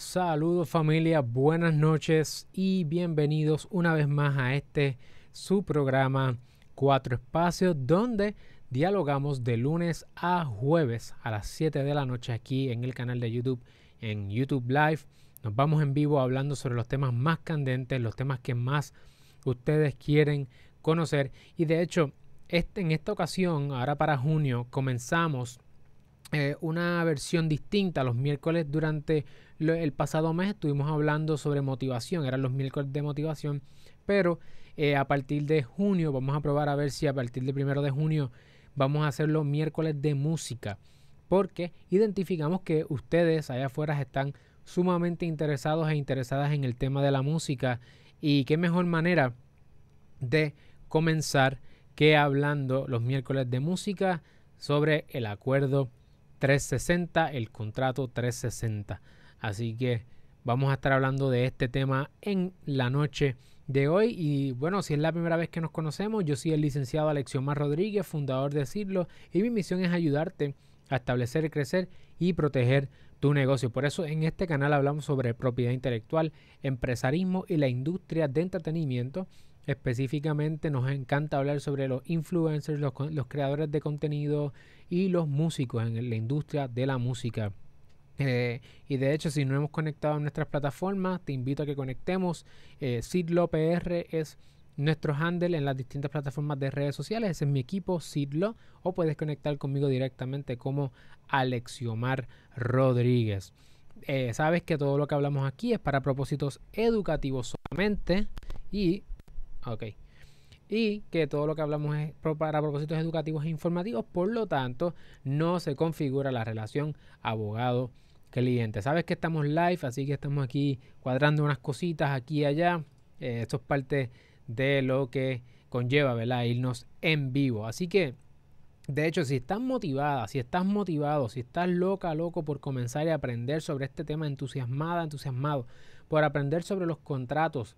Saludos familia, buenas noches y bienvenidos una vez más a este su programa Cuatro Espacios donde dialogamos de lunes a jueves a las 7 de la noche aquí en el canal de YouTube, en YouTube Live. Nos vamos en vivo hablando sobre los temas más candentes, los temas que más ustedes quieren conocer y de hecho este, en esta ocasión, ahora para junio, comenzamos eh, una versión distinta. Los miércoles durante el pasado mes estuvimos hablando sobre motivación, eran los miércoles de motivación, pero eh, a partir de junio vamos a probar a ver si a partir del primero de junio vamos a hacer los miércoles de música, porque identificamos que ustedes allá afuera están sumamente interesados e interesadas en el tema de la música y qué mejor manera de comenzar que hablando los miércoles de música sobre el acuerdo 360, el contrato 360. Así que vamos a estar hablando de este tema en la noche de hoy. Y bueno, si es la primera vez que nos conocemos, yo soy el licenciado Alexiomar Rodríguez, fundador de Cirlo, y mi misión es ayudarte a establecer, crecer y proteger tu negocio. Por eso en este canal hablamos sobre propiedad intelectual, empresarismo y la industria de entretenimiento Específicamente nos encanta hablar sobre los influencers, los, creadores de contenido y los músicos en la industria de la música. Eh, y de hecho, si no hemos conectado en nuestras plataformas, te invito a que conectemos. Eh, PR es nuestro handle en las distintas plataformas de redes sociales. Ese es mi equipo, Sidlo. O puedes conectar conmigo directamente como Alexiomar Rodríguez. Eh, sabes que todo lo que hablamos aquí es para propósitos educativos solamente. Y Ok. Y que todo lo que hablamos es para propósitos educativos e informativos, por lo tanto, no se configura la relación abogado-cliente. Sabes que estamos live, así que estamos aquí cuadrando unas cositas aquí y allá. Eh, esto es parte de lo que conlleva, ¿verdad? Irnos en vivo. Así que, de hecho, si estás motivada, si estás motivado, si estás loca, loco por comenzar a aprender sobre este tema, entusiasmada, entusiasmado, por aprender sobre los contratos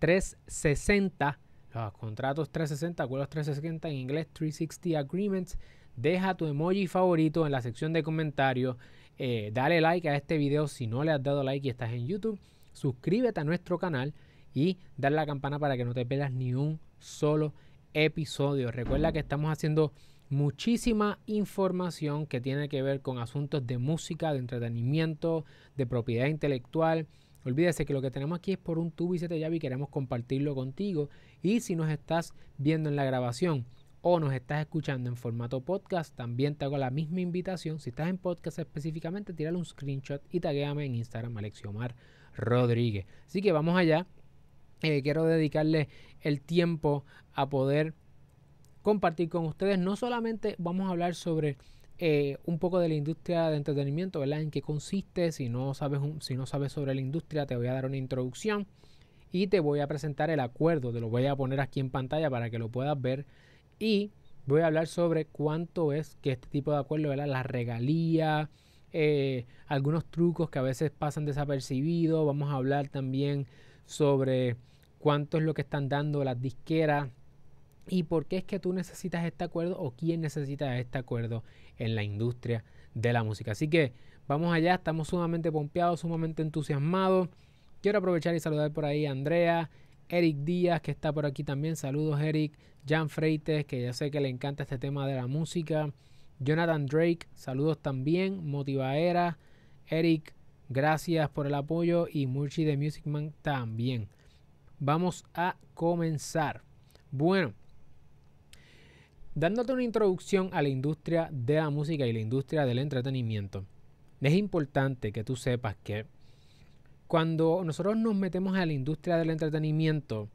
360, los contratos 360, acuerdos 360 en inglés, 360 Agreements. Deja tu emoji favorito en la sección de comentarios. Eh, dale like a este video si no le has dado like y estás en YouTube. Suscríbete a nuestro canal y dale la campana para que no te pierdas ni un solo episodio. Recuerda que estamos haciendo muchísima información que tiene que ver con asuntos de música, de entretenimiento, de propiedad intelectual, Olvídese que lo que tenemos aquí es por un tubo y siete llaves y queremos compartirlo contigo. Y si nos estás viendo en la grabación o nos estás escuchando en formato podcast, también te hago la misma invitación. Si estás en podcast específicamente, tírale un screenshot y taguéame en Instagram, Alexiomar Rodríguez. Así que vamos allá. Eh, quiero dedicarle el tiempo a poder compartir con ustedes. No solamente vamos a hablar sobre eh, un poco de la industria de entretenimiento, ¿verdad? En qué consiste. Si no, sabes si no sabes sobre la industria, te voy a dar una introducción y te voy a presentar el acuerdo. Te lo voy a poner aquí en pantalla para que lo puedas ver. Y voy a hablar sobre cuánto es que este tipo de acuerdo, ¿verdad? La regalía, eh, algunos trucos que a veces pasan desapercibidos. Vamos a hablar también sobre cuánto es lo que están dando las disqueras y por qué es que tú necesitas este acuerdo o quién necesita este acuerdo en la industria de la música. Así que vamos allá, estamos sumamente pompeados, sumamente entusiasmados. Quiero aprovechar y saludar por ahí a Andrea, Eric Díaz, que está por aquí también. Saludos, Eric. Jan Freites, que ya sé que le encanta este tema de la música. Jonathan Drake, saludos también. Motivaera, Eric, gracias por el apoyo. Y Murchi de Music Man también. Vamos a comenzar. Bueno, Dándote una introducción a la industria de la música y la industria del entretenimiento, es importante que tú sepas que cuando nosotros nos metemos a la industria del entretenimiento,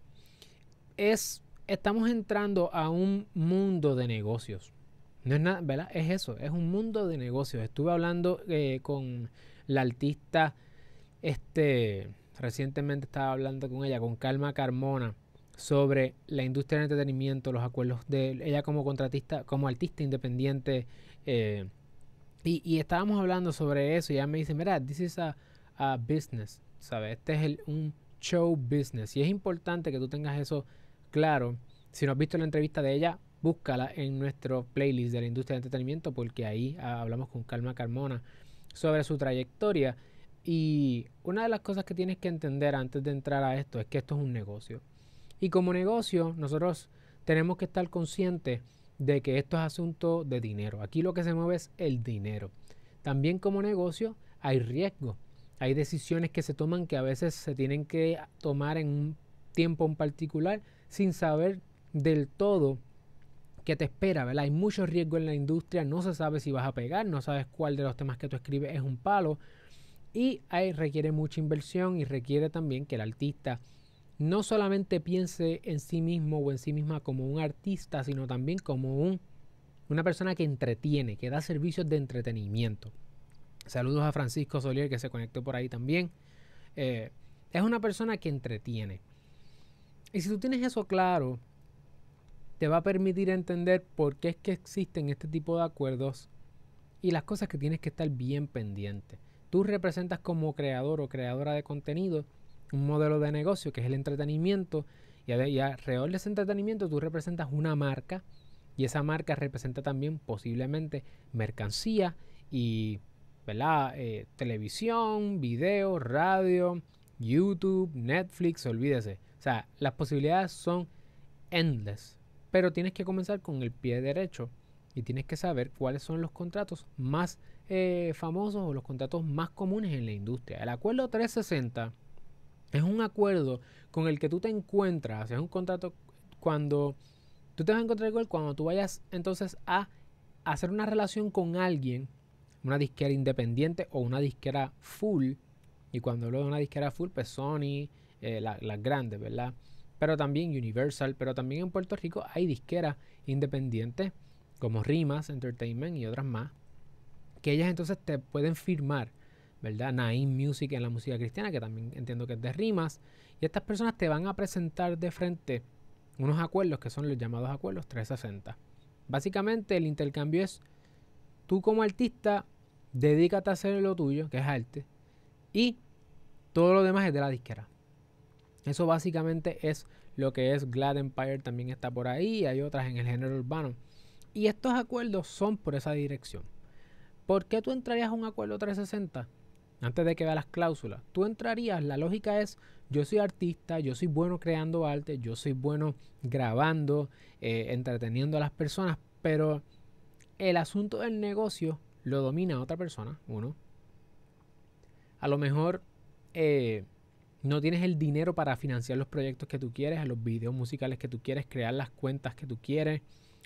es, estamos entrando a un mundo de negocios. No es nada, ¿verdad? Es eso, es un mundo de negocios. Estuve hablando eh, con la artista, este, recientemente estaba hablando con ella, con Calma Carmona sobre la industria del entretenimiento, los acuerdos de ella como contratista, como artista independiente. Eh, y, estábamos hablando sobre eso y ella me dice, mira, this is a, business, ¿sabes? Este es el, un show business. Y es importante que tú tengas eso claro. Si no has visto la entrevista de ella, búscala en nuestro playlist de la industria del entretenimiento porque ahí ah, hablamos con Calma Carmona sobre su trayectoria. Y una de las cosas que tienes que entender antes de entrar a esto es que esto es un negocio. Y como negocio, nosotros tenemos que estar conscientes de que esto es asunto de dinero. Aquí lo que se mueve es el dinero. También como negocio hay riesgo. Hay decisiones que se toman que a veces se tienen que tomar en un tiempo en particular sin saber del todo qué te espera, ¿verdad? Hay mucho riesgo en la industria, no se sabe si vas a pegar, no sabes cuál de los temas que tú escribes es un palo y ahí requiere mucha inversión y requiere también que el artista no solamente piense en sí mismo o en sí misma como un artista, sino también como un, una persona que entretiene, que da servicios de entretenimiento. Saludos a Francisco Solier que se conectó por ahí también. Eh, es una persona que entretiene. Y si tú tienes eso claro, te va a permitir entender por qué es que existen este tipo de acuerdos y las cosas que tienes que estar bien pendiente. Tú representas como creador o creadora de contenido un modelo de negocio que es el entretenimiento y, alrededor de ese entretenimiento tú representas una marca y esa marca representa también posiblemente mercancía y ¿verdad? Eh, televisión, video, radio, YouTube, Netflix, olvídese. O sea, las posibilidades son endless. Pero tienes que comenzar con el pie derecho y tienes que saber cuáles son los contratos más eh, famosos o los contratos más comunes en la industria. El acuerdo 360 es un acuerdo con el que tú te encuentras, es un contrato cuando tú te vas a encontrar igual cuando tú vayas entonces a hacer una relación con alguien, una disquera independiente o una disquera full. Y cuando hablo de una disquera full, pues Sony, eh, las grandes, ¿verdad? Pero también Universal, pero también en Puerto Rico hay disqueras independientes como Rimas Entertainment y otras más, que ellas entonces te pueden firmar ¿verdad? Naim Music en la música cristiana, que también entiendo que es de rimas. Y estas personas te van a presentar de frente unos acuerdos que son los llamados acuerdos 360. Básicamente el intercambio es tú como artista dedícate a hacer lo tuyo, que es arte, y todo lo demás es de la disquera. Eso básicamente es lo que es Glad Empire, también está por ahí, hay otras en el género urbano. Y estos acuerdos son por esa dirección. ¿Por qué tú entrarías a un acuerdo 360? Antes de que vea las cláusulas, tú entrarías, la lógica es, yo soy artista, yo soy bueno creando arte, yo soy bueno grabando, eh, entreteniendo a las personas, pero el asunto del negocio lo domina otra persona, uno. A lo mejor eh, no tienes el dinero para financiar los proyectos que tú quieres, los videos musicales que tú quieres, crear las cuentas que tú quieres,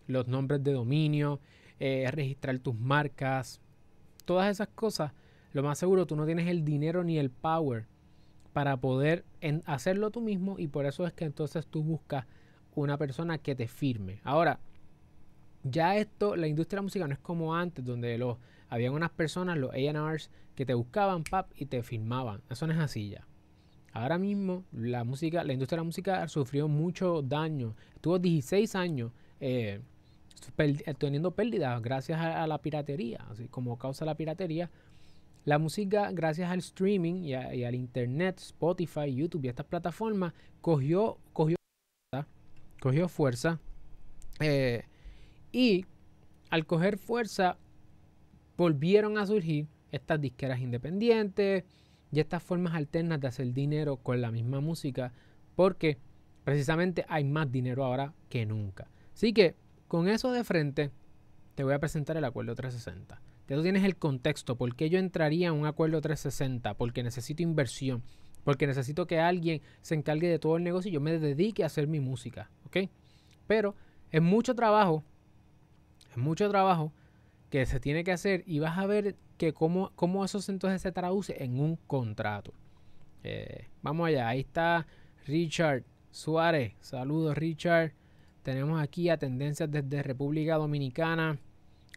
los nombres de dominio, eh, registrar tus marcas, todas esas cosas lo más seguro tú no tienes el dinero ni el power para poder hacerlo tú mismo y por eso es que entonces tú buscas una persona que te firme. Ahora, ya esto, la industria de la música no es como antes, donde los, habían unas personas, los A&Rs, que te buscaban, pap, y te firmaban. Eso no es así ya. Ahora mismo, la música, la industria de la música sufrió mucho daño. Estuvo 16 años eh, teniendo pérdidas gracias a, a, la piratería, así como causa la piratería, la música, gracias al streaming y, al internet, Spotify, YouTube y estas plataformas, cogió, cogió, cogió fuerza. Eh, y al coger fuerza, volvieron a surgir estas disqueras independientes y estas formas alternas de hacer dinero con la misma música, porque precisamente hay más dinero ahora que nunca. Así que con eso de frente, te voy a presentar el acuerdo 360. Tú tienes el contexto. ¿Por qué yo entraría en un acuerdo 360? Porque necesito inversión. Porque necesito que alguien se encargue de todo el negocio y yo me dedique a hacer mi música. ¿Ok? Pero es mucho trabajo. Es mucho trabajo que se tiene que hacer y vas a ver que cómo, cómo eso entonces se traduce en un contrato. Eh, vamos allá. Ahí está Richard Suárez. Saludos Richard. Tenemos aquí a Tendencias desde República Dominicana.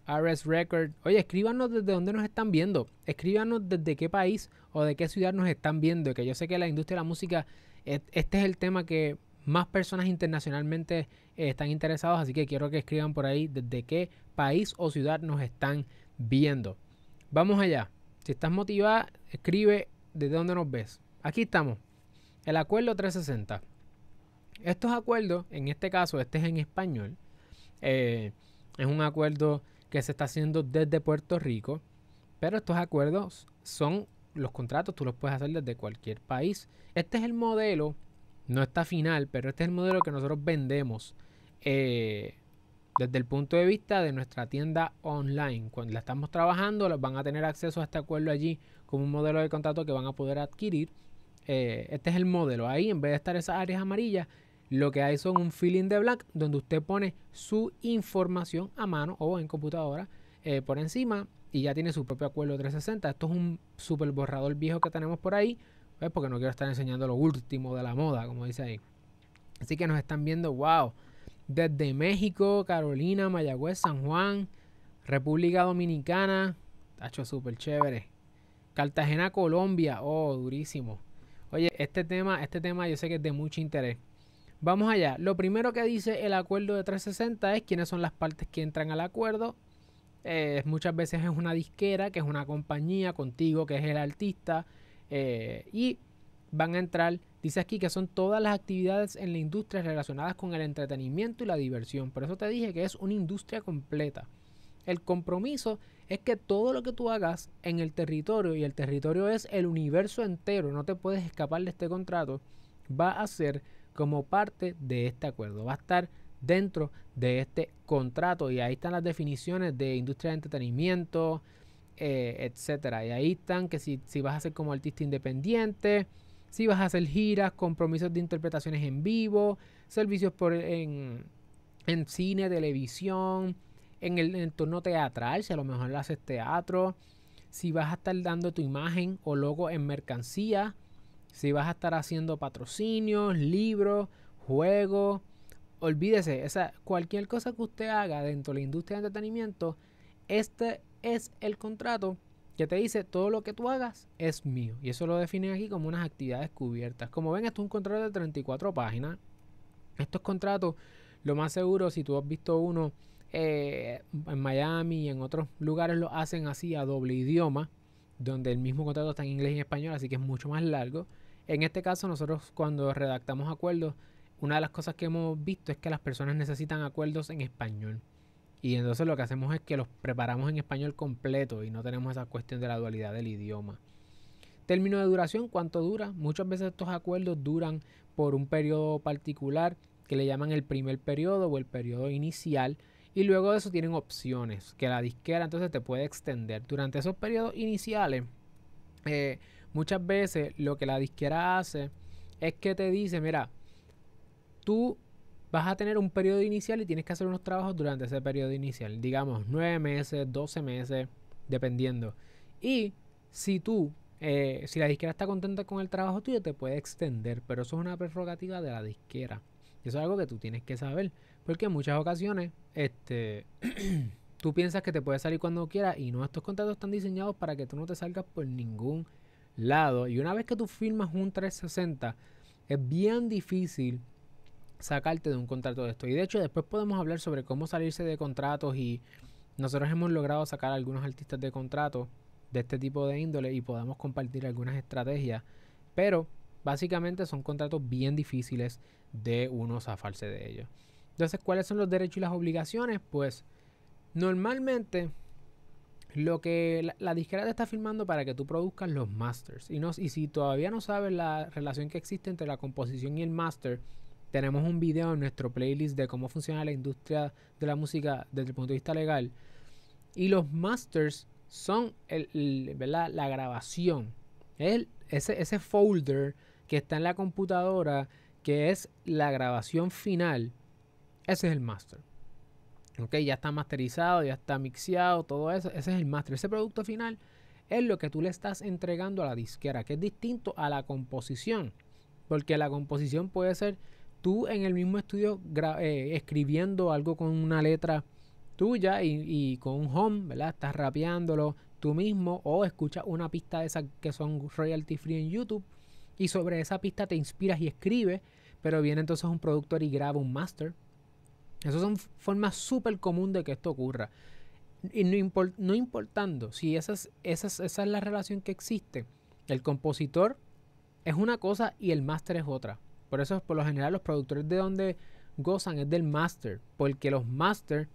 RS Record. Oye, escríbanos desde dónde nos están viendo. Escríbanos desde qué país o de qué ciudad nos están viendo. Que yo sé que la industria de la música, este es el tema que más personas internacionalmente eh, están interesados. Así que quiero que escriban por ahí desde qué país o ciudad nos están viendo. Vamos allá. Si estás motivada, escribe desde dónde nos ves. Aquí estamos. El acuerdo 360. Estos acuerdos, en este caso, este es en español. Eh, es un acuerdo que se está haciendo desde Puerto Rico, pero estos acuerdos son los contratos tú los puedes hacer desde cualquier país. Este es el modelo, no está final, pero este es el modelo que nosotros vendemos eh, desde el punto de vista de nuestra tienda online. Cuando la estamos trabajando, van a tener acceso a este acuerdo allí como un modelo de contrato que van a poder adquirir. Eh, este es el modelo. Ahí, en vez de estar esas áreas amarillas, lo que hay son un filling de black donde usted pone su información a mano o en computadora eh, por encima y ya tiene su propio acuerdo 360. Esto es un super borrador viejo que tenemos por ahí, ¿ves? porque no quiero estar enseñando lo último de la moda, como dice ahí. Así que nos están viendo, wow, desde México, Carolina, Mayagüez, San Juan, República Dominicana, tacho súper chévere. Cartagena, Colombia, oh, durísimo. Oye, este tema, este tema yo sé que es de mucho interés. Vamos allá. Lo primero que dice el acuerdo de 360 es quiénes son las partes que entran al acuerdo. Eh, muchas veces es una disquera, que es una compañía contigo, que es el artista. Eh, y van a entrar, dice aquí que son todas las actividades en la industria relacionadas con el entretenimiento y la diversión. Por eso te dije que es una industria completa. El compromiso es que todo lo que tú hagas en el territorio, y el territorio es el universo entero, no te puedes escapar de este contrato, va a ser como parte de este acuerdo. Va a estar dentro de este contrato. Y ahí están las definiciones de industria de entretenimiento, eh, etcétera. Y ahí están que si, si vas a ser como artista independiente, si vas a hacer giras, compromisos de interpretaciones en vivo, servicios en, en cine, televisión, en el entorno teatral, si a lo mejor lo haces teatro, si vas a estar dando tu imagen o logo en mercancía, si vas a estar haciendo patrocinios, libros, juegos, olvídese, esa, cualquier cosa que usted haga dentro de la industria de entretenimiento, este es el contrato que te dice todo lo que tú hagas es mío. Y eso lo definen aquí como unas actividades cubiertas. Como ven, esto es un contrato de 34 páginas. Estos contratos, lo más seguro, si tú has visto uno eh, en Miami y en otros lugares, lo hacen así a doble idioma, donde el mismo contrato está en inglés y en español, así que es mucho más largo. En este caso, nosotros cuando redactamos acuerdos, una de las cosas que hemos visto es que las personas necesitan acuerdos en español. Y entonces lo que hacemos es que los preparamos en español completo y no tenemos esa cuestión de la dualidad del idioma. Término de duración, ¿cuánto dura? Muchas veces estos acuerdos duran por un periodo particular que le llaman el primer periodo o el periodo inicial. Y luego de eso tienen opciones que la disquera entonces te puede extender. Durante esos periodos iniciales, eh, muchas veces lo que la disquera hace es que te dice, mira, tú vas a tener un periodo inicial y tienes que hacer unos trabajos durante ese periodo inicial. Digamos, 9 meses, 12 meses, dependiendo. Y si tú, eh, si la disquera está contenta con el trabajo tuyo, te puede extender. Pero eso es una prerrogativa de la disquera. Y eso es algo que tú tienes que saber. Porque en muchas ocasiones, este, tú piensas que te puede salir cuando quieras y no, estos contratos están diseñados para que tú no te salgas por ningún lado. Y una vez que tú firmas un 360, es bien difícil sacarte de un contrato de esto. Y de hecho después podemos hablar sobre cómo salirse de contratos y nosotros hemos logrado sacar a algunos artistas de contratos de este tipo de índole y podemos compartir algunas estrategias. Pero básicamente son contratos bien difíciles de uno zafarse de ellos. Entonces, ¿cuáles son los derechos y las obligaciones? Pues normalmente lo que la, la, te está firmando para que tú produzcas los masters. Y, no, si todavía no sabes la relación que existe entre la composición y el master, tenemos un video en nuestro playlist de cómo funciona la industria de la música desde el punto de vista legal. Y los masters son el, la grabación. El, ese, ese folder que está en la computadora, que es la grabación final, ese es el master. Ok, ya está masterizado, ya está mixeado, todo eso. Ese es el master. Ese producto final es lo que tú le estás entregando a la disquera, que es distinto a la composición. Porque la composición puede ser tú en el mismo estudio eh, escribiendo algo con una letra tuya y, con un home, ¿verdad? Estás rapeándolo tú mismo o escuchas una pista de esas que son royalty free en YouTube y sobre esa pista te inspiras y escribes, pero viene entonces un productor y graba un master. Esas son formas súper comunes de que esto ocurra. Y no, no importando si esas, esas, esa es la relación que existe, el compositor es una cosa y el máster es otra. Por eso, por lo general, los productores de donde gozan es del master. Porque los master,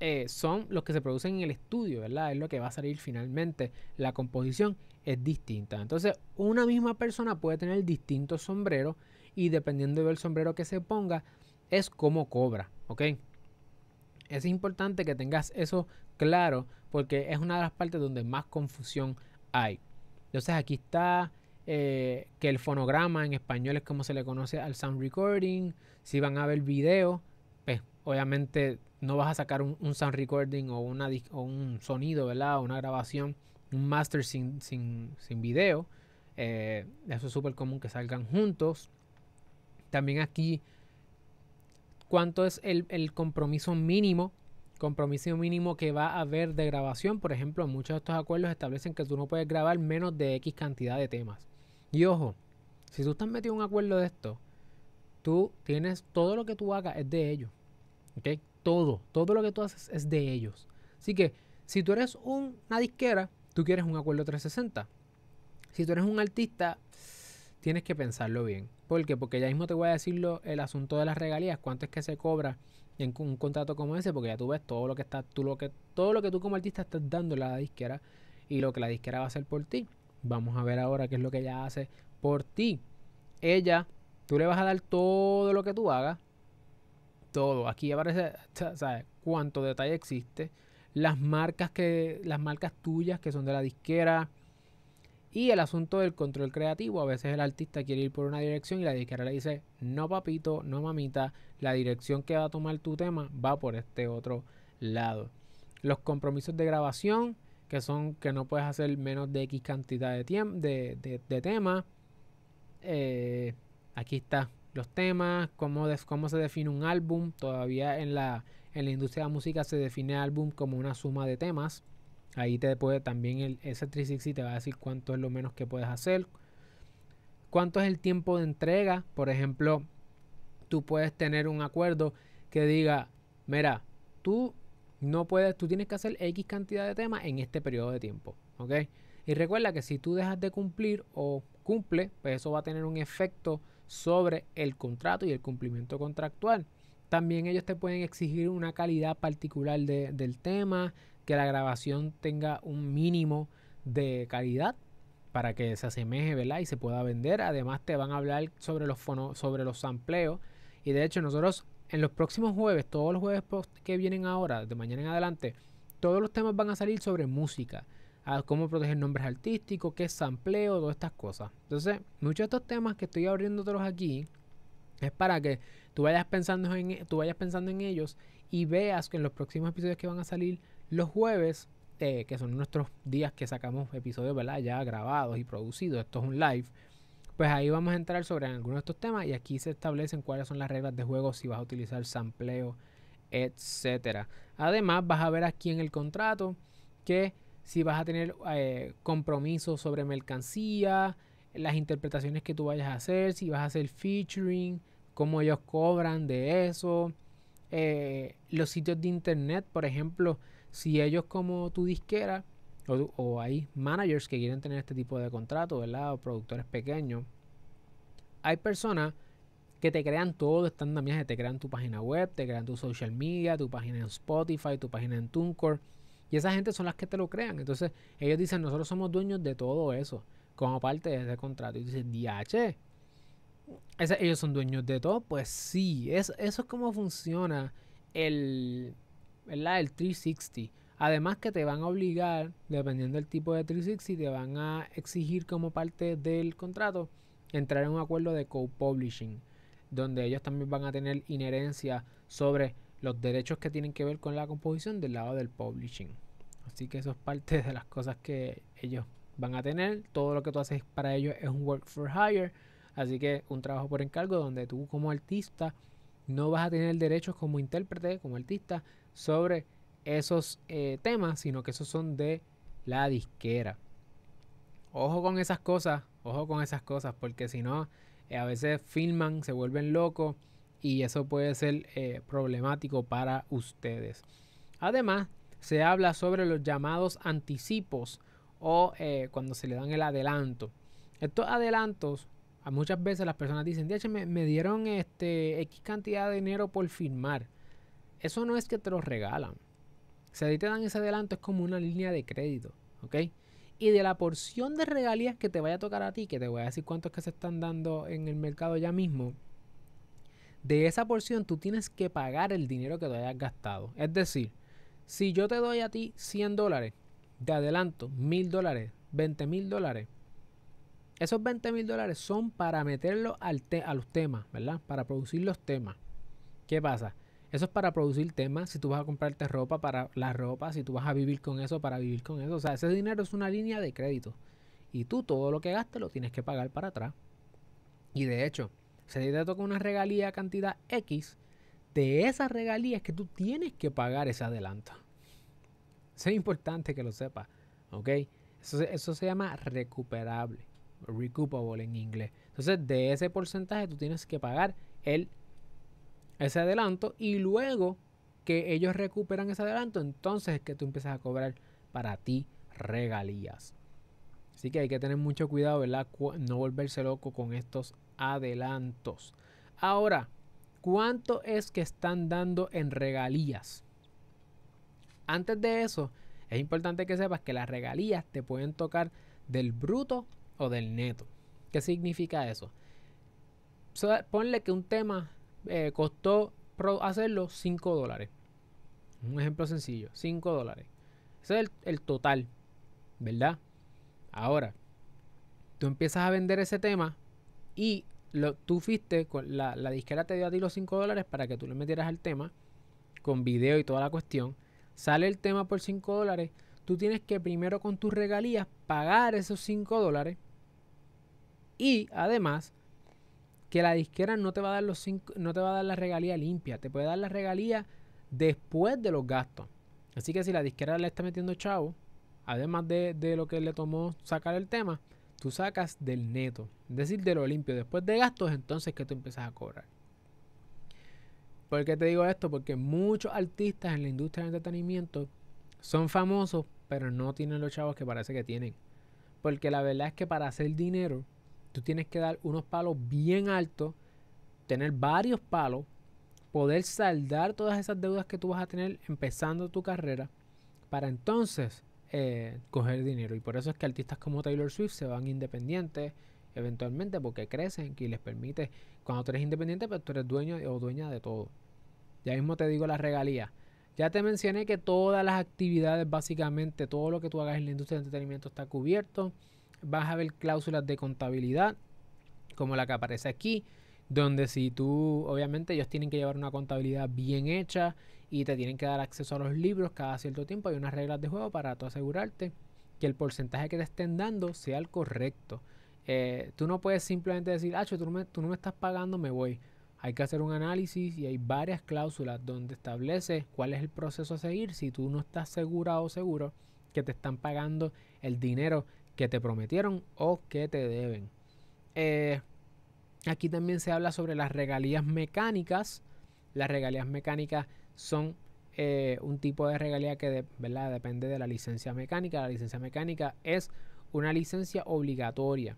eh, son los que se producen en el estudio, ¿verdad? Es lo que va a salir finalmente. La composición es distinta. Entonces, una misma persona puede tener distintos sombreros y dependiendo del sombrero que se ponga, es como cobra, ¿ok? Es importante que tengas eso claro porque es una de las partes donde más confusión hay. Entonces aquí está eh, que el fonograma en español es como se le conoce al sound recording. Si van a ver video, pues obviamente no vas a sacar un, sound recording o, una, o un sonido, ¿verdad? una grabación, un master sin, sin, sin video. Eh, eso es súper común que salgan juntos. También aquí, ¿cuánto es el, compromiso mínimo compromiso mínimo que va a haber de grabación. Por ejemplo, muchos de estos acuerdos establecen que tú no puedes grabar menos de X cantidad de temas. Y ojo, si tú estás metido en un acuerdo de esto, tú tienes todo lo que tú hagas es de ellos. ¿Ok? Todo, todo lo que tú haces es de ellos. Así que si tú eres una disquera, tú quieres un acuerdo 360. Si tú eres un artista, tienes que pensarlo bien. ¿Por qué? Porque ya mismo te voy a decirlo el asunto de las regalías, cuánto es que se cobra en un contrato como ese, porque ya tú ves todo lo que está, tú lo que, todo lo que tú como artista estás dando a la disquera y lo que la disquera va a hacer por ti. Vamos a ver ahora qué es lo que ella hace por ti. Ella, tú le vas a dar todo lo que tú hagas. Todo. Aquí aparece, ¿sabes? Cuánto detalle existe. Las marcas que, las marcas tuyas que son de la disquera y el asunto del control creativo, a veces el artista quiere ir por una dirección y la disquera le dice, no papito, no mamita, la dirección que va a tomar tu tema va por este otro lado. Los compromisos de grabación, que son que no puedes hacer menos de X cantidad de, de, de, temas. Eh, aquí está los temas, cómo, cómo se define un álbum. Todavía en la, en la industria de la música se define álbum como una suma de temas. Ahí te puede también el S360 te va a decir cuánto es lo menos que puedes hacer. Cuánto es el tiempo de entrega. Por ejemplo, tú puedes tener un acuerdo que diga, mira, tú no puedes, tú tienes que hacer X cantidad de temas en este periodo de tiempo. ¿Ok? Y recuerda que si tú dejas de cumplir o cumple, pues eso va a tener un efecto sobre el contrato y el cumplimiento contractual. También ellos te pueden exigir una calidad particular del tema, que la grabación tenga un mínimo de calidad para que se asemeje, ¿verdad? Y se pueda vender. Además te van a hablar sobre los fonos, sobre los sampleos. Y de hecho nosotros en los próximos jueves, todos los jueves que vienen ahora, de mañana en adelante, todos los temas van a salir sobre música. cómo proteger nombres artísticos, qué es sampleo, todas estas cosas. Entonces, muchos de estos temas que estoy abriéndotelos aquí es para que tú vayas pensando en, tú vayas pensando en ellos y veas que en los próximos episodios que van a salir los jueves, eh, que son nuestros días que sacamos episodios, ¿verdad? Ya grabados y producidos, esto es un live. Pues ahí vamos a entrar sobre algunos de estos temas y aquí se establecen cuáles son las reglas de juego, si vas a utilizar sampleo, etcétera. Además, vas a ver aquí en el contrato que si vas a tener eh, compromisos sobre mercancía, las interpretaciones que tú vayas a hacer, si vas a hacer featuring, cómo ellos cobran de eso, eh, los sitios de internet, por ejemplo, si ellos como tu disquera o, hay managers que quieren tener este tipo de contrato, ¿verdad? O productores pequeños, hay personas que te crean todo este andamiaje, te crean tu página web, te crean tu social media, tu página en Spotify, tu página en TuneCore. Y esa gente son las que te lo crean. Entonces ellos dicen, nosotros somos dueños de todo eso como parte de ese contrato. Y dices, DH, ellos son dueños de todo. Pues sí, eso es como funciona el, ¿verdad? El 360. Además que te van a obligar, dependiendo del tipo de 360, te van a exigir como parte del contrato entrar en un acuerdo de co-publishing, donde ellos también van a tener inherencia sobre los derechos que tienen que ver con la composición del lado del publishing. Así que eso es parte de las cosas que ellos van a tener. Todo lo que tú haces para ellos es un work for hire. Así que un trabajo por encargo donde tú como artista no vas a tener derechos como intérprete, como artista, sobre esos eh, temas, sino que esos son de la disquera. Ojo con esas cosas, ojo con esas cosas, porque si no, eh, a veces filman, se vuelven locos y eso puede ser eh, problemático para ustedes. Además, se habla sobre los llamados anticipos o cuando se le dan el adelanto. Estos adelantos muchas veces las personas dicen, me, me dieron este X cantidad de dinero por firmar. Eso no es que te lo regalan. Si a ti te dan ese adelanto es como una línea de crédito, ¿ok? Y de la porción de regalías que te vaya a tocar a ti, que te voy a decir cuántos que se están dando en el mercado ya mismo, de esa porción tú tienes que pagar el dinero que te hayas gastado. Es decir, si yo te doy a ti 100 dólares de adelanto, 1000 dólares, 20 mil dólares, esos 20 mil dólares son para meterlo al a los temas, ¿verdad? Para producir los temas. ¿Qué pasa? Eso es para producir temas, si tú vas a comprarte ropa para la ropa, si tú vas a vivir con eso para vivir con eso. O sea, ese dinero es una línea de crédito. Y tú todo lo que gastes lo tienes que pagar para atrás. Y de hecho, si te toca una regalía cantidad X, de esas regalías que tú tienes que pagar ese adelanto. Eso es importante que lo sepas, ¿ok? Eso, eso se llama recuperable, recoupable en inglés. Entonces, de ese porcentaje tú tienes que pagar el, ese adelanto y luego que ellos recuperan ese adelanto, entonces es que tú empiezas a cobrar para ti regalías. Así que hay que tener mucho cuidado, ¿verdad? No volverse loco con estos adelantos. Ahora, ¿cuánto es que están dando en regalías? Antes de eso, es importante que sepas que las regalías te pueden tocar del bruto o del neto. ¿Qué significa eso? ponle que un tema eh, costó hacerlo 5 dólares. Un ejemplo sencillo, 5 dólares. Ese es el, total, ¿verdad? Ahora, tú empiezas a vender ese tema y lo, tú fuiste, con la, la disquera te dio a ti los 5 dólares para que tú le metieras al tema, con video y toda la cuestión. Sale el tema por 5 dólares. Tú tienes que primero con tus regalías pagar esos 5 dólares. Y además, que la disquera no te va a dar los cinco, no te va a dar la regalía limpia, te puede dar la regalía después de los gastos. Así que si la disquera le está metiendo chavo, además de, de lo que le tomó sacar el tema, tú sacas del neto, es decir, de lo limpio. Después de gastos, entonces que tú empiezas a cobrar. ¿Por qué te digo esto? Porque muchos artistas en la industria del entretenimiento son famosos, pero no tienen los chavos que parece que tienen. Porque la verdad es que para hacer dinero, tú tienes que dar unos palos bien altos, tener varios palos, poder saldar todas esas deudas que tú vas a tener empezando tu carrera, para entonces eh, coger dinero. Y por eso es que artistas como Taylor Swift se van independientes eventualmente porque crecen y les permite, cuando tú eres independiente, pues tú eres dueño o dueña de todo. Ya mismo te digo la regalía. Ya te mencioné que todas las actividades, básicamente todo lo que tú hagas en la industria de entretenimiento está cubierto. Vas a ver cláusulas de contabilidad, como la que aparece aquí, donde si tú, obviamente ellos tienen que llevar una contabilidad bien hecha y te tienen que dar acceso a los libros cada cierto tiempo. Hay unas reglas de juego para tú asegurarte que el porcentaje que te estén dando sea el correcto. Eh, tú no puedes simplemente decir, ah, tú no, tú no me estás pagando, me voy. Hay que hacer un análisis y hay varias cláusulas donde establece cuál es el proceso a seguir si tú no estás segura o seguro que te están pagando el dinero que te prometieron o que te deben. Eh, aquí también se habla sobre las regalías mecánicas. Las regalías mecánicas son eh, un tipo de regalía que depende de la licencia mecánica. La licencia mecánica es una licencia obligatoria.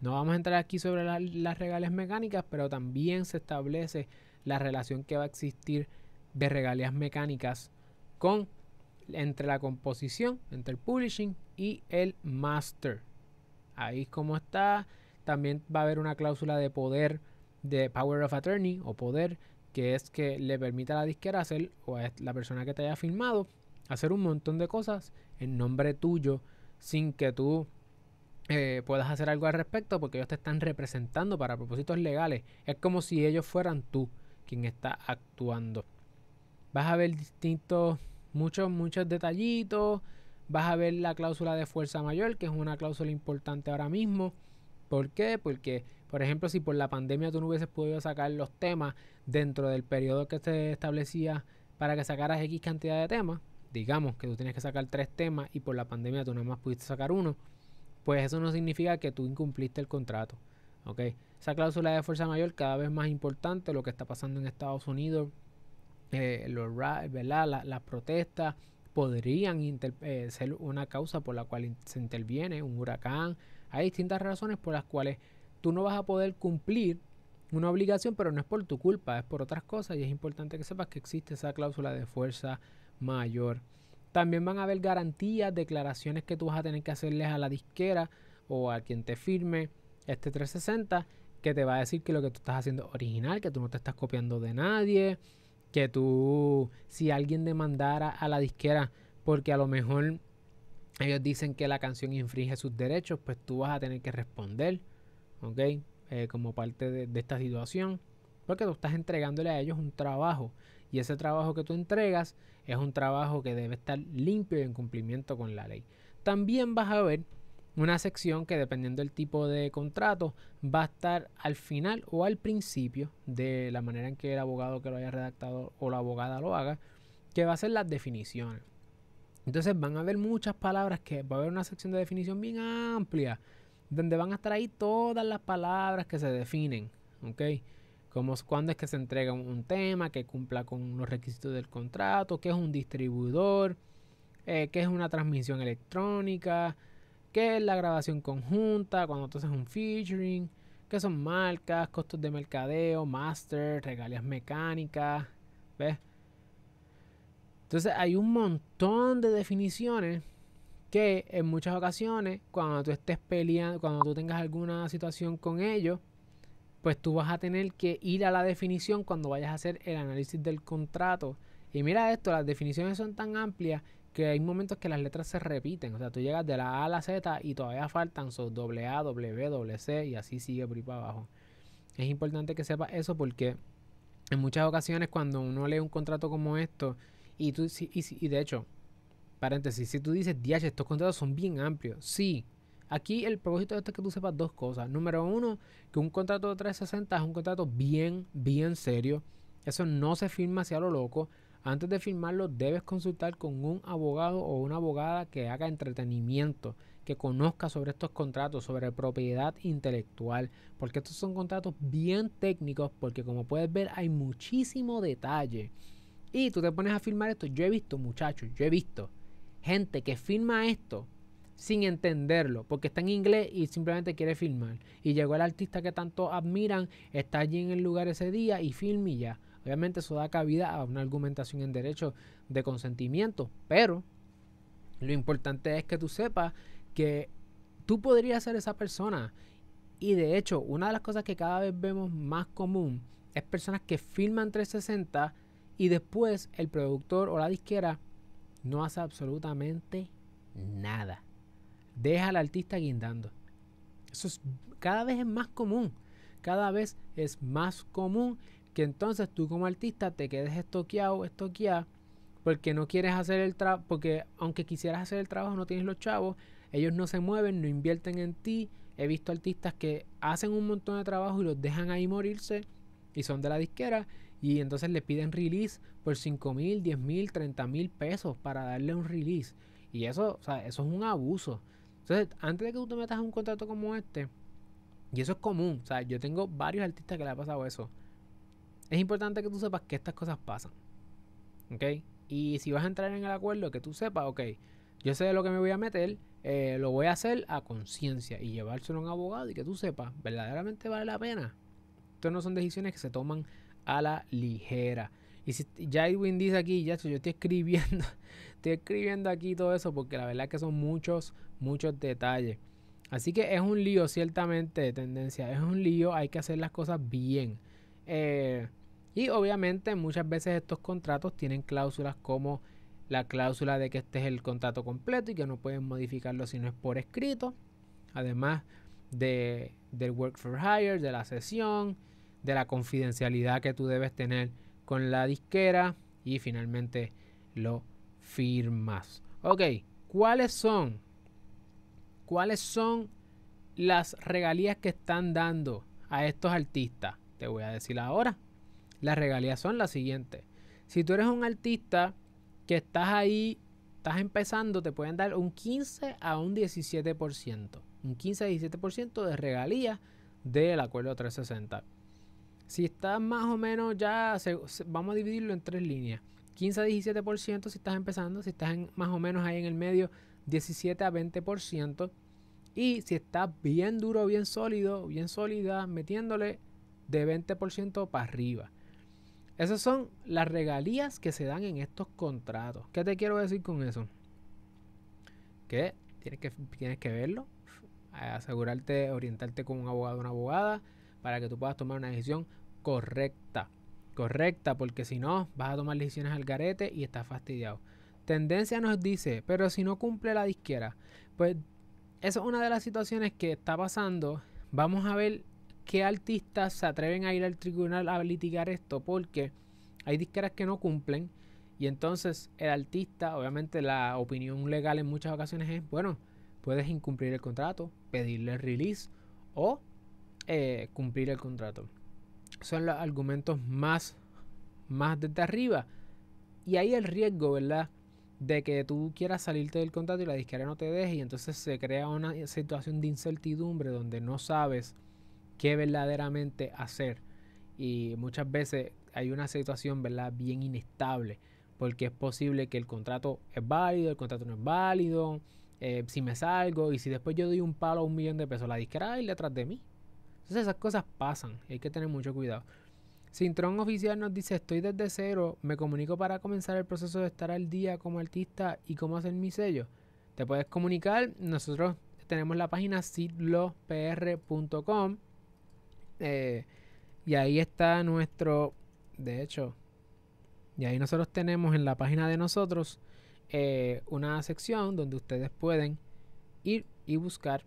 No vamos a entrar aquí sobre las regalías mecánicas, pero también se establece la relación que va a existir de regalías mecánicas con entre la composición, entre el publishing y el master. Ahí como está. También va a haber una cláusula de poder de power of attorney o poder que es que le permita a la disquera hacer, o a la persona que te haya filmado, hacer un montón de cosas en nombre tuyo sin que tú eh, puedas hacer algo al respecto porque ellos te están representando para propósitos legales. Es como si ellos fueran tú quien está actuando. Vas a ver distintos, muchos, muchos detallitos. Vas a ver la cláusula de fuerza mayor, que es una cláusula importante ahora mismo. ¿Por qué? Porque por ejemplo, si por la pandemia tú no hubieses podido sacar los temas dentro del periodo que se establecía para que sacaras X cantidad de temas, digamos que tú tienes que sacar tres temas y por la pandemia tú nada más pudiste sacar uno, pues eso no significa que tú incumpliste el contrato. ¿ok? Esa cláusula de fuerza mayor cada vez más importante, lo que está pasando en Estados Unidos, eh, los, ¿verdad? las protestas podrían eh, ser una causa por la cual se interviene un huracán. Hay distintas razones por las cuales tú no vas a poder cumplir una obligación, pero no es por tu culpa, es por otras cosas y es importante que sepas que existe esa cláusula de fuerza mayor. También van a haber garantías, declaraciones que tú vas a tener que hacerles a la disquera o a quien te firme este 360 que te va a decir que lo que tú estás haciendo es original, que tú no te estás copiando de nadie, que tú, si alguien demandara a la disquera porque a lo mejor ellos dicen que la canción infringe sus derechos, pues tú vas a tener que responder, ¿ok? Eh, como parte de, esta situación, porque tú estás entregándole a ellos un trabajo y ese trabajo que tú entregas es un trabajo que debe estar limpio y en cumplimiento con la ley. También vas a ver una sección que dependiendo del tipo de contrato va a estar al final o al principio de la manera en que el abogado que lo haya redactado o la abogada lo haga, que va a ser las definiciones. Entonces van a haber muchas palabras que va a haber una sección de definición bien amplia, donde van a estar ahí todas las palabras que se definen, ¿ok? Como cuándo es que se entrega un, tema que cumpla con los requisitos del contrato, qué es un distribuidor, eh, qué es una transmisión electrónica, qué es la grabación conjunta, cuando tú haces un featuring, qué son marcas, costos de mercadeo, master, regalías mecánicas, ¿ves? Entonces hay un montón de definiciones que en muchas ocasiones cuando tú estés peleando, cuando tú tengas alguna situación con ellos, pues tú vas a tener que ir a la definición cuando vayas a hacer el análisis del contrato. Y mira esto, las definiciones son tan amplias que hay momentos que las letras se repiten. O sea, tú llegas de la A a la Z y todavía faltan son doble A, W, doble C y así sigue por ahí para abajo. Es importante que sepas eso porque en muchas ocasiones cuando uno lee un contrato como esto y, tú, y, de hecho, paréntesis, si tú dices, DH, estos contratos son bien amplios, sí. Aquí el propósito de esto es que tú sepas dos cosas. Número uno, que un contrato de 360 es un contrato bien, bien serio. Eso no se firma hacia lo loco. Antes de firmarlo debes consultar con un abogado o una abogada que haga entretenimiento, que conozca sobre estos contratos, sobre propiedad intelectual, porque estos son contratos bien técnicos, porque como puedes ver hay muchísimo detalle. Y tú te pones a firmar esto. Yo he visto, muchachos, yo he visto gente que firma esto sin entenderlo, porque está en inglés y simplemente quiere filmar. Y llegó el artista que tanto admiran, está allí en el lugar ese día y filma y ya. Obviamente eso da cabida a una argumentación en derecho de consentimiento, pero lo importante es que tú sepas que tú podrías ser esa persona. Y de hecho, una de las cosas que cada vez vemos más común es personas que filman 360 y después el productor o la disquera no hace absolutamente nada. Deja al artista guindando. Eso es, cada vez es más común. Cada vez es más común que entonces tú como artista te quedes estoqueado, estoqueado, porque no quieres hacer el trabajo, porque aunque quisieras hacer el trabajo no tienes los chavos, ellos no se mueven, no invierten en ti. He visto artistas que hacen un montón de trabajo y los dejan ahí morirse y son de la disquera y entonces le piden release por 5 mil, 10 mil, 30 mil pesos para darle un release. Y eso, o sea, eso es un abuso. Entonces, antes de que tú te metas un contrato como este, y eso es común, o sea, yo tengo varios artistas que le ha pasado eso. Es importante que tú sepas que estas cosas pasan. ¿Ok? Y si vas a entrar en el acuerdo, que tú sepas, ok, yo sé de lo que me voy a meter, eh, lo voy a hacer a conciencia y llevárselo a un abogado y que tú sepas, verdaderamente vale la pena. Estas no son decisiones que se toman a la ligera. Y si ya Edwin dice aquí, ya yo estoy escribiendo, estoy escribiendo aquí todo eso porque la verdad es que son muchos, muchos detalles. Así que es un lío, ciertamente, de tendencia. Es un lío, hay que hacer las cosas bien. Eh, y obviamente muchas veces estos contratos tienen cláusulas como la cláusula de que este es el contrato completo y que no pueden modificarlo si no es por escrito. Además de, del work for hire, de la sesión, de la confidencialidad que tú debes tener con la disquera y finalmente lo firmas. Ok, ¿cuáles son? ¿Cuáles son las regalías que están dando a estos artistas? Te voy a decir ahora. Las regalías son las siguientes. Si tú eres un artista que estás ahí, estás empezando, te pueden dar un 15 a un 17%. Un 15 a 17% de regalías del acuerdo 360. Si estás más o menos ya, vamos a dividirlo en tres líneas. 15 a 17% si estás empezando, si estás más o menos ahí en el medio, 17 a 20%. Y si estás bien duro, bien sólido, bien sólida, metiéndole de 20% para arriba. Esas son las regalías que se dan en estos contratos. ¿Qué te quiero decir con eso? Que tienes que, tienes que verlo, asegurarte, orientarte con un abogado o una abogada para que tú puedas tomar una decisión correcta. Correcta, porque si no, vas a tomar decisiones al garete y estás fastidiado. Tendencia nos dice, pero si no cumple la disquera, pues esa es una de las situaciones que está pasando. Vamos a ver qué artistas se atreven a ir al tribunal a litigar esto, porque hay disqueras que no cumplen y entonces el artista, obviamente la opinión legal en muchas ocasiones es, bueno, puedes incumplir el contrato, pedirle release o eh, cumplir el contrato. Son los argumentos más, más desde arriba. Y hay el riesgo, ¿verdad? De que tú quieras salirte del contrato y la disquera no te deje y entonces se crea una situación de incertidumbre donde no sabes qué verdaderamente hacer. Y muchas veces hay una situación, ¿verdad? Bien inestable porque es posible que el contrato es válido, el contrato no es válido, eh, si me salgo y si después yo doy un palo a un millón de pesos, la disquera va detrás de mí. Entonces esas cosas pasan, hay que tener mucho cuidado. Sintron Oficial nos dice, estoy desde cero, me comunico para comenzar el proceso de estar al día como artista y cómo hacer mi sello. Te puedes comunicar, nosotros tenemos la página sitlopr.com eh, y ahí está nuestro, de hecho, y ahí nosotros tenemos en la página de nosotros eh, una sección donde ustedes pueden ir y buscar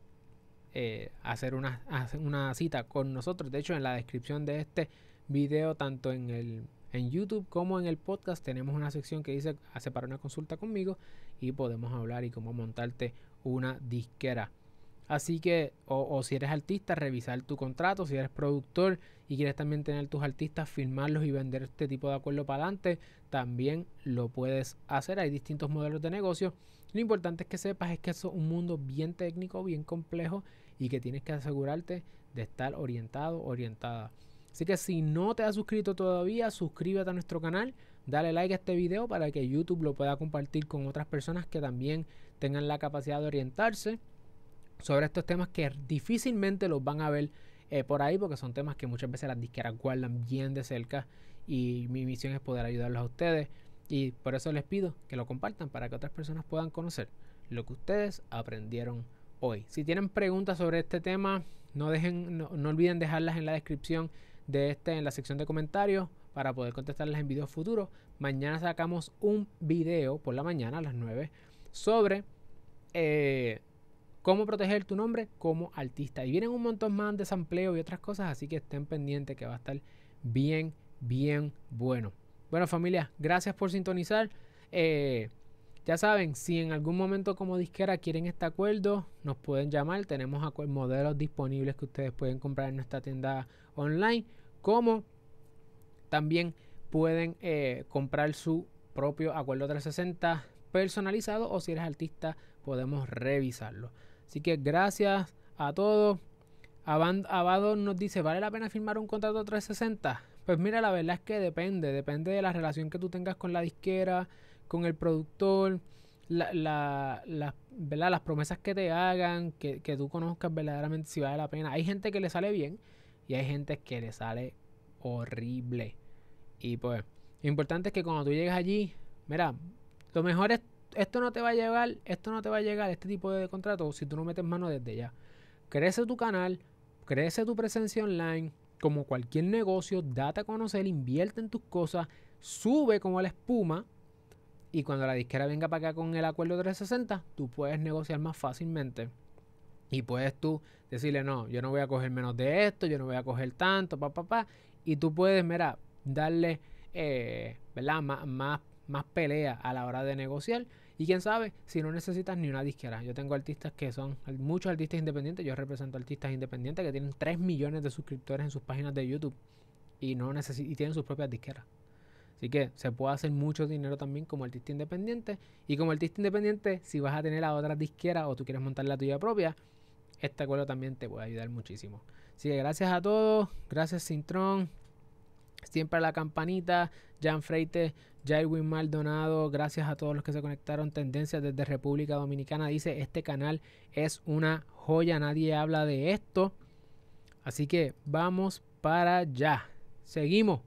eh, hacer, una, una cita con nosotros. De hecho, en la descripción de este video, tanto en el en YouTube como en el podcast tenemos una sección que dice hace para una consulta conmigo y podemos hablar y cómo montarte una disquera. Así que, o, si eres artista, revisar tu contrato. Si eres productor y quieres también tener tus artistas, firmarlos y vender este tipo de acuerdo para adelante, también lo puedes hacer. Hay distintos modelos de negocio. Lo importante es que sepas es que es un mundo bien técnico, bien complejo y que tienes que asegurarte de estar orientado, orientada. Así que si no te has suscrito todavía, suscríbete a nuestro canal, dale like a este video para que YouTube lo pueda compartir con otras personas que también tengan la capacidad de orientarse sobre estos temas que difícilmente los van a ver eh, por ahí porque son temas que muchas veces las disqueras guardan bien de cerca y mi misión es poder ayudarlos a ustedes y por eso les pido que lo compartan para que otras personas puedan conocer lo que ustedes aprendieron hoy. Si tienen preguntas sobre este tema, no, dejen, no, olviden dejarlas en la descripción de este, en la sección de comentarios para poder contestarlas en videos futuros. Mañana sacamos un video por la mañana a las 9 sobre eh, cómo proteger tu nombre como artista. Y vienen un montón más de sampleo y otras cosas, así que estén pendientes que va a estar bien, bien bueno. Bueno familia, gracias por sintonizar. Eh, ya saben, si en algún momento como disquera quieren este acuerdo, nos pueden llamar. Tenemos modelos disponibles que ustedes pueden comprar en nuestra tienda online, como también pueden eh, comprar su propio acuerdo 360 personalizado o si eres artista podemos revisarlo. Así que gracias a todos. Abado nos dice, ¿vale la pena firmar un contrato 360? Pues mira, la verdad es que depende, depende de la relación que tú tengas con la disquera, con el productor, la, la, las promesas que te hagan, que, que tú conozcas verdaderamente si vale la pena. Hay gente que le sale bien y hay gente que le sale horrible. Y pues, lo importante es que cuando tú llegues allí, mira, lo mejor es esto no te va a llegar, esto no te va a llegar, este tipo de contrato, si tú no metes mano desde ya. Crece tu canal, crece tu presencia online, como cualquier negocio, date a conocer, invierte en tus cosas, sube como la espuma. Y cuando la disquera venga para acá con el acuerdo 360, tú puedes negociar más fácilmente. Y puedes tú decirle, no, yo no voy a coger menos de esto, yo no voy a coger tanto, pa, pa, pa. Y tú puedes, mira, darle, eh, ¿verdad? más más pelea a la hora de negociar. Y quién sabe, si no necesitas ni una disquera. Yo tengo artistas que son muchos artistas independientes. Yo represento artistas independientes que tienen 3 millones de suscriptores en sus páginas de YouTube y, no y tienen sus propias disqueras. Así que se puede hacer mucho dinero también como artista independiente. Y como artista independiente, si vas a tener a otras disqueras o tú quieres montar la tuya propia, este acuerdo también te puede ayudar muchísimo. Así que gracias a todos. Gracias Sintron. Siempre la campanita. Jan Freite, Jairwin Maldonado, gracias a todos los que se conectaron. Tendencias desde República Dominicana dice: Este canal es una joya, nadie habla de esto. Así que vamos para allá. Seguimos.